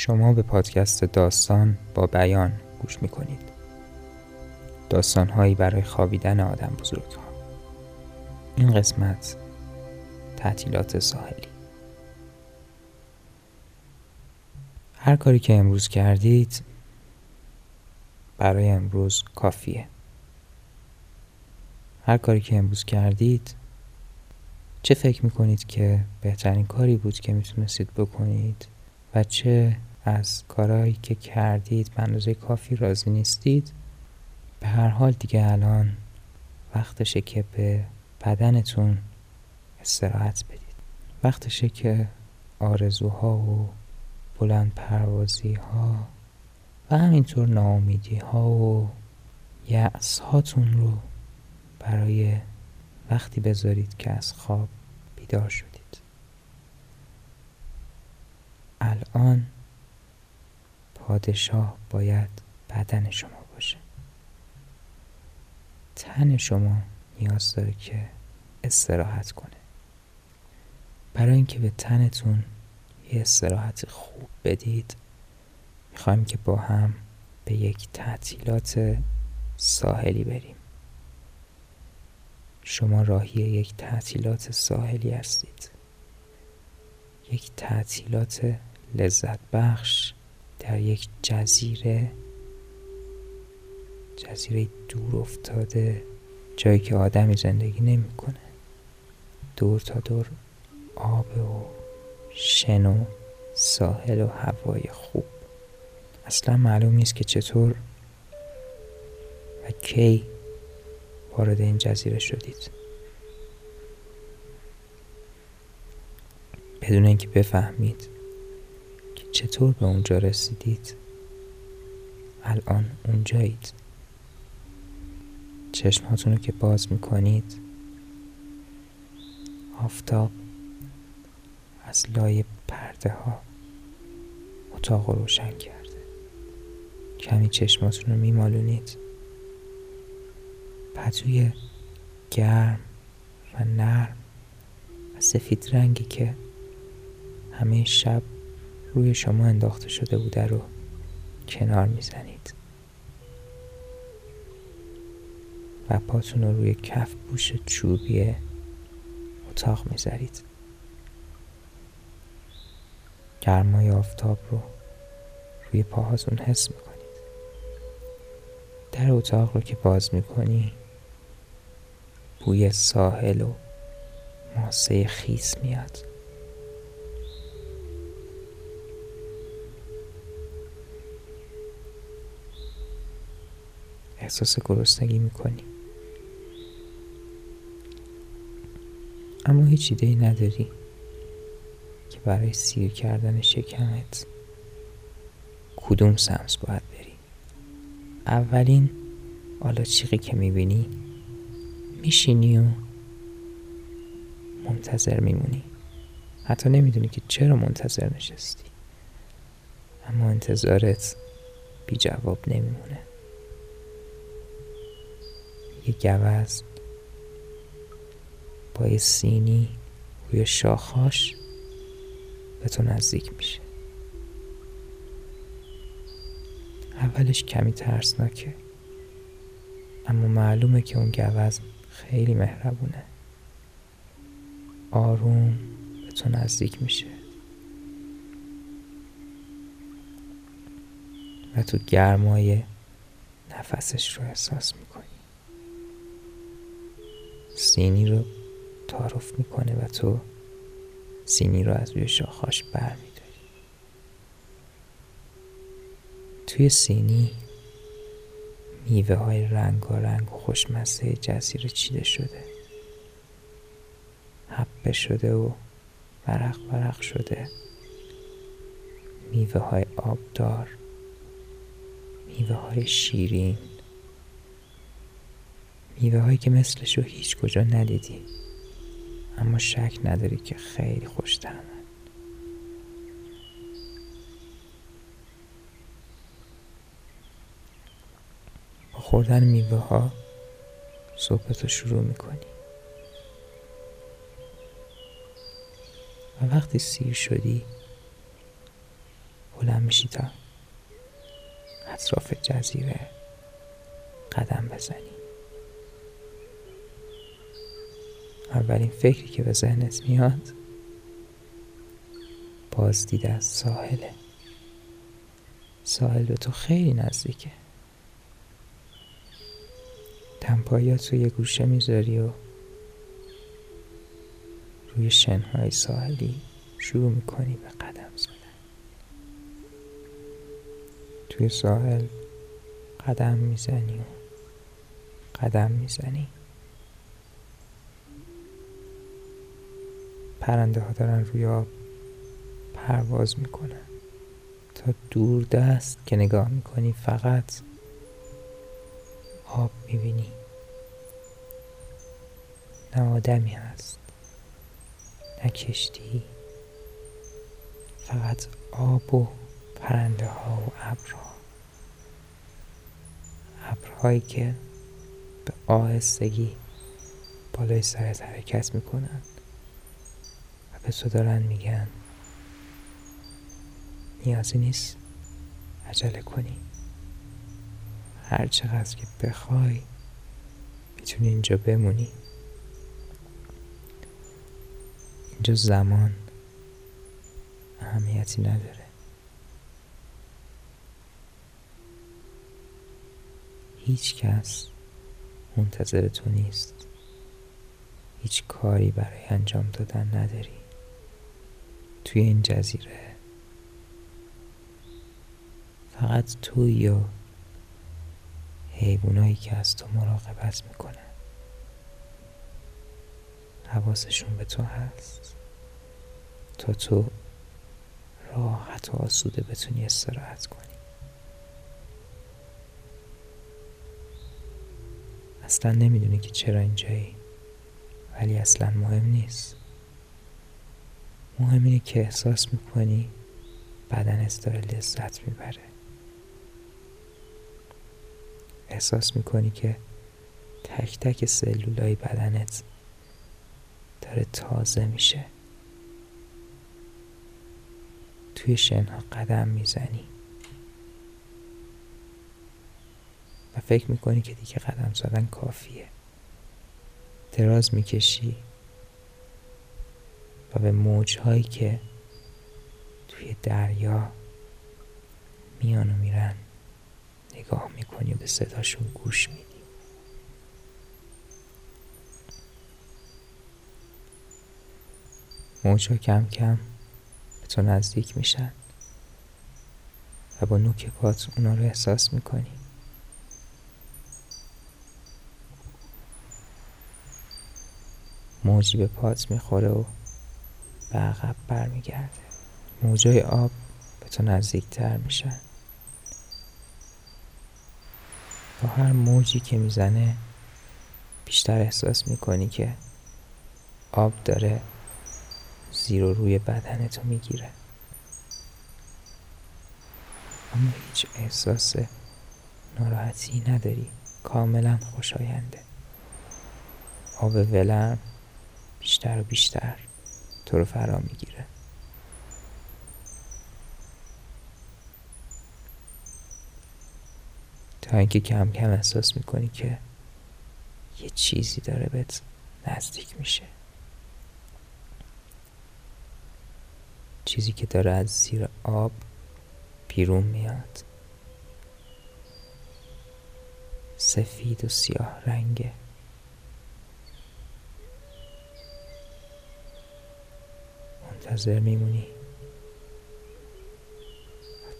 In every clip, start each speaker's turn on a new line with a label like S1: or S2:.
S1: شما به پادکست داستان با بیان گوش می‌کنید. داستان هایی برای خوابیدن آدم بزرگ ها این قسمت تعطیلات ساحلی. هر کاری که امروز کردید برای امروز کافیه. هر کاری که امروز کردید چه فکر می‌کنید که بهترین کاری بود که می‌تونستید بکنید و چه از کارهایی که کردید به اندازه کافی راضی نیستید به هر حال دیگه الان وقتشه که به بدنتون استراحت بدید. وقتشه که آرزوها و بلند پروازی ها و همینطور ناامیدی ها و یعص هاتون رو برای وقتی بذارید که از خواب بیدار شدید. الان پادشاه باید بدن شما باشه. تن شما نیاز داره که استراحت کنه. برای اینکه به تنتون یه استراحت خوب بدید می‌خوایم که با هم به یک تعطیلات ساحلی بریم. شما راهی یک تعطیلات ساحلی هستید. یک تعطیلات لذت بخش در یک جزیره جزیره دور افتاده جایی که آدمی زندگی نمی‌کنه. دور تا دور آب و شن و ساحل و هوای خوب. اصلا معلوم نیست که چطور و کی وارد این جزیره شدید. بدون اینکه بفهمید چطور به اونجا رسیدید؟ الان اونجایید. چشماتون رو که باز می‌کنید. آفتاب از لای پرده ها اتاق رو روشن کرده. کمی چشماتون رو میمالونید. پتوی گرم و نرم و سفید رنگی که همه شب روی شما انداخته شده بوده رو کنار می‌زنید. و پاتون رو روی کف بوش چوبی اتاق می‌ذارید. گرمای آفتاب رو روی پاهاتون حس می‌کنید. در اتاق رو که باز می‌کنی بوی ساحل و ماسه خیس میاد. احساس گرسنگی می‌کنی. اما هیچ ایده ای نداری که برای سیر کردن شکمت کدوم سمس باید بری. اولین آلاچیقی که می‌بینی میشینی و منتظر میمونی. حتی نمی‌دونی که چرا منتظر نشستی. اما انتظارت بی جواب نمیمونه. یه گوز با یه سینی روی شاخاش به تو نزدیک میشه. اولش کمی ترسناکه اما معلومه که اون گوز خیلی مهربونه. آروم به تو نزدیک میشه. و تو گرمای نفسش رو احساس می‌کنی. سینی رو تعارف می‌کنه و تو سینی رو از روی شاخاش بر میداری توی سینی میوه های رنگ و رنگ و خوشمزه جزیره چیده شده. حبه شده و ورق ورق شده. میوه های آبدار میوه های شیرین. میوه هایی که مثلش رو هیچ کجا ندیدی. اما شک نداری که خیلی خوش با خوردن میوه ها صحبت رو شروع می‌کنی. و وقتی سیر شدی بلند میشی تا اطراف جزیره قدم بزنی. اولین فکری که به ذهنت میاد بازدید از ساحله. ساحل به تو خیلی نزدیکه. تنپاییات رو یه گوشه می‌ذاری و روی شنهای ساحلی شروع می‌کنی به قدم زدن. توی ساحل قدم می‌زنی و قدم می‌زنی. پرنده ها دارن روی آب پرواز می‌کنن. تا دور دست که نگاه می‌کنی فقط آب می‌بینی. نه آدمی هست. نه کشتی. فقط آب و پرنده ها و ابرها ابرهایی که به آهستگی بالای سرت حرکت می‌کنن. و به دارن میگن. نیازی نیست عجله کنی. هر چقدر که بخوای می‌تونی اینجا بمونی. اینجا زمان اهمیتی نداره. هیچ کس منتظر تو نیست. هیچ کاری برای انجام دادن نداری. توی این جزیره. فقط توی و حیوانایی که از تو مراقبت می‌کنن حواسشون به تو هست. تا تو راحت و آسوده بتونی استراحت کنی. اصلا نمی‌دونی که چرا اینجایی ولی اصلا مهم نیست. مهم اینه که احساس می‌کنی بدنت داره لذت می‌بره. احساس می‌کنی که تک تک سلولای بدنت داره تازه میشه. توی شنها قدم می‌زنی. و فکر می‌کنی که دیگه قدم زدن کافیه. دراز می‌کشی. و به موجهایی که توی دریا میان و میرن نگاه می‌کنی و به صداشون گوش میدی. موجها کم کم به تو نزدیک میشن و با نوک پات اونا رو احساس می‌کنی. موجی به پات می‌خوره و به عقب برمیگرده. موجای آب به تو نزدیکتر میشن. با هر موجی که می‌زنه بیشتر احساس می‌کنی که آب داره زیر و روی بدنتو می‌گیره. اما هیچ احساس ناراحتی نداری. کاملا خوشاینده. آب ولرم بیشتر و بیشتر. تو رو فرا می‌گیره. تا اینکه کم کم احساس می‌کنی که یه چیزی داره بهت نزدیک میشه. چیزی که داره از زیر آب بیرون میاد. سفید و سیاه رنگه. منتظر میمونی.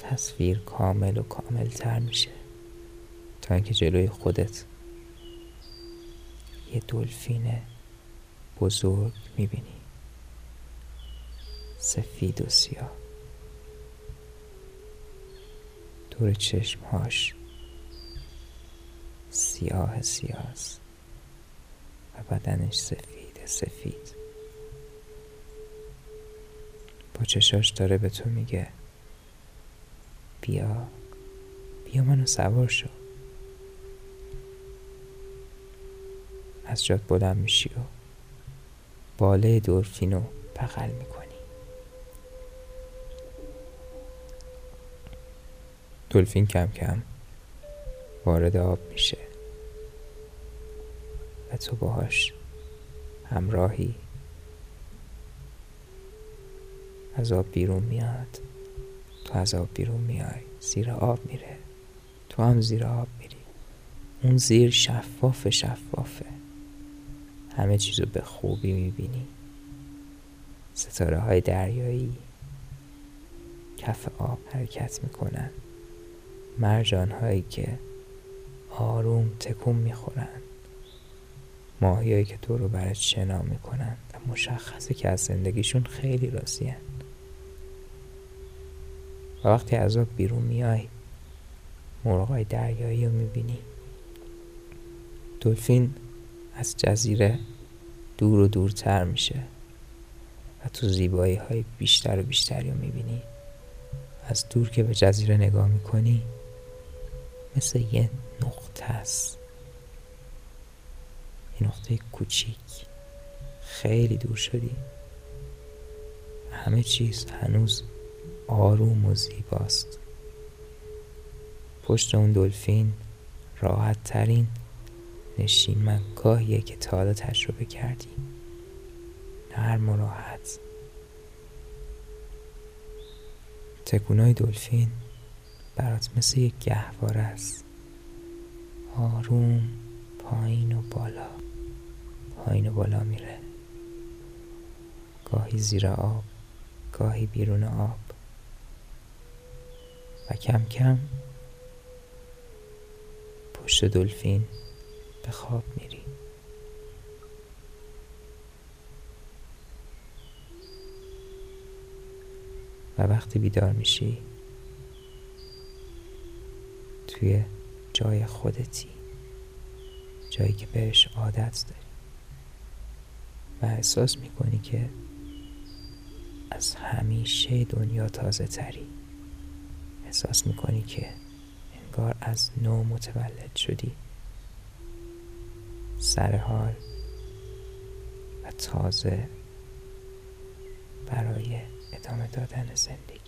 S1: تصویر کامل و کامل تر میشه. تا اینکه جلوی خودت یه دلفین بزرگ می‌بینی. سفید و سیاه. دور چشمهاش سیاه سیاه و بدنش سفید سفید. چشاش داره به تو میگه. بیا. بیا منو سوار شو. از جات بلند میشی و باله دورفینو بغل می‌کنی. دلفین کم کم وارد آب میشه و تو باهاش همراهی. از آب بیرون میاد. تو از آب بیرون میای. زیر آب میره. تو هم زیر آب میری. اون زیر شفاف شفافه. همه چیزو به خوبی می‌بینی. ستاره های دریایی. کف آب حرکت می‌کنن. مرجان هایی که آروم تکون می‌خورن. ماهیایی که تو رو برات شنا می‌کنن مشخصه که از زندگیشون خیلی راضیه و وقتی از آب بیرون میای مرغای دریایی رو می‌بینی. دلفین از جزیره دور و دورتر میشه و تو زیبایی های بیشتر و بیشتری رو می‌بینی. از دور که به جزیره نگاه می‌کنی مثل یه نقطه است. یه نقطه کوچیک. خیلی دور شدی. همه چیز هنوز آروم و زیباست. پشت اون دلفین راحت ترین نشیمنگاهیه که تا حالا تجربه کردی. نرم و راحت. تکونای دلفین برات مثل یک گهواره است. آروم پایین و بالا. پایین و بالا میره. گاهی زیر آب گاهی بیرون آب. و کم کم پشت دلفین به خواب میری. و وقتی بیدار میشی توی جای خودتی جایی که بهش عادت داری. و احساس می‌کنی که از همیشه دنیا تازه تری. احساس می‌کنی که انگار از نو متولد شدی. سر حال و تازه برای ادامه دادن زندگی.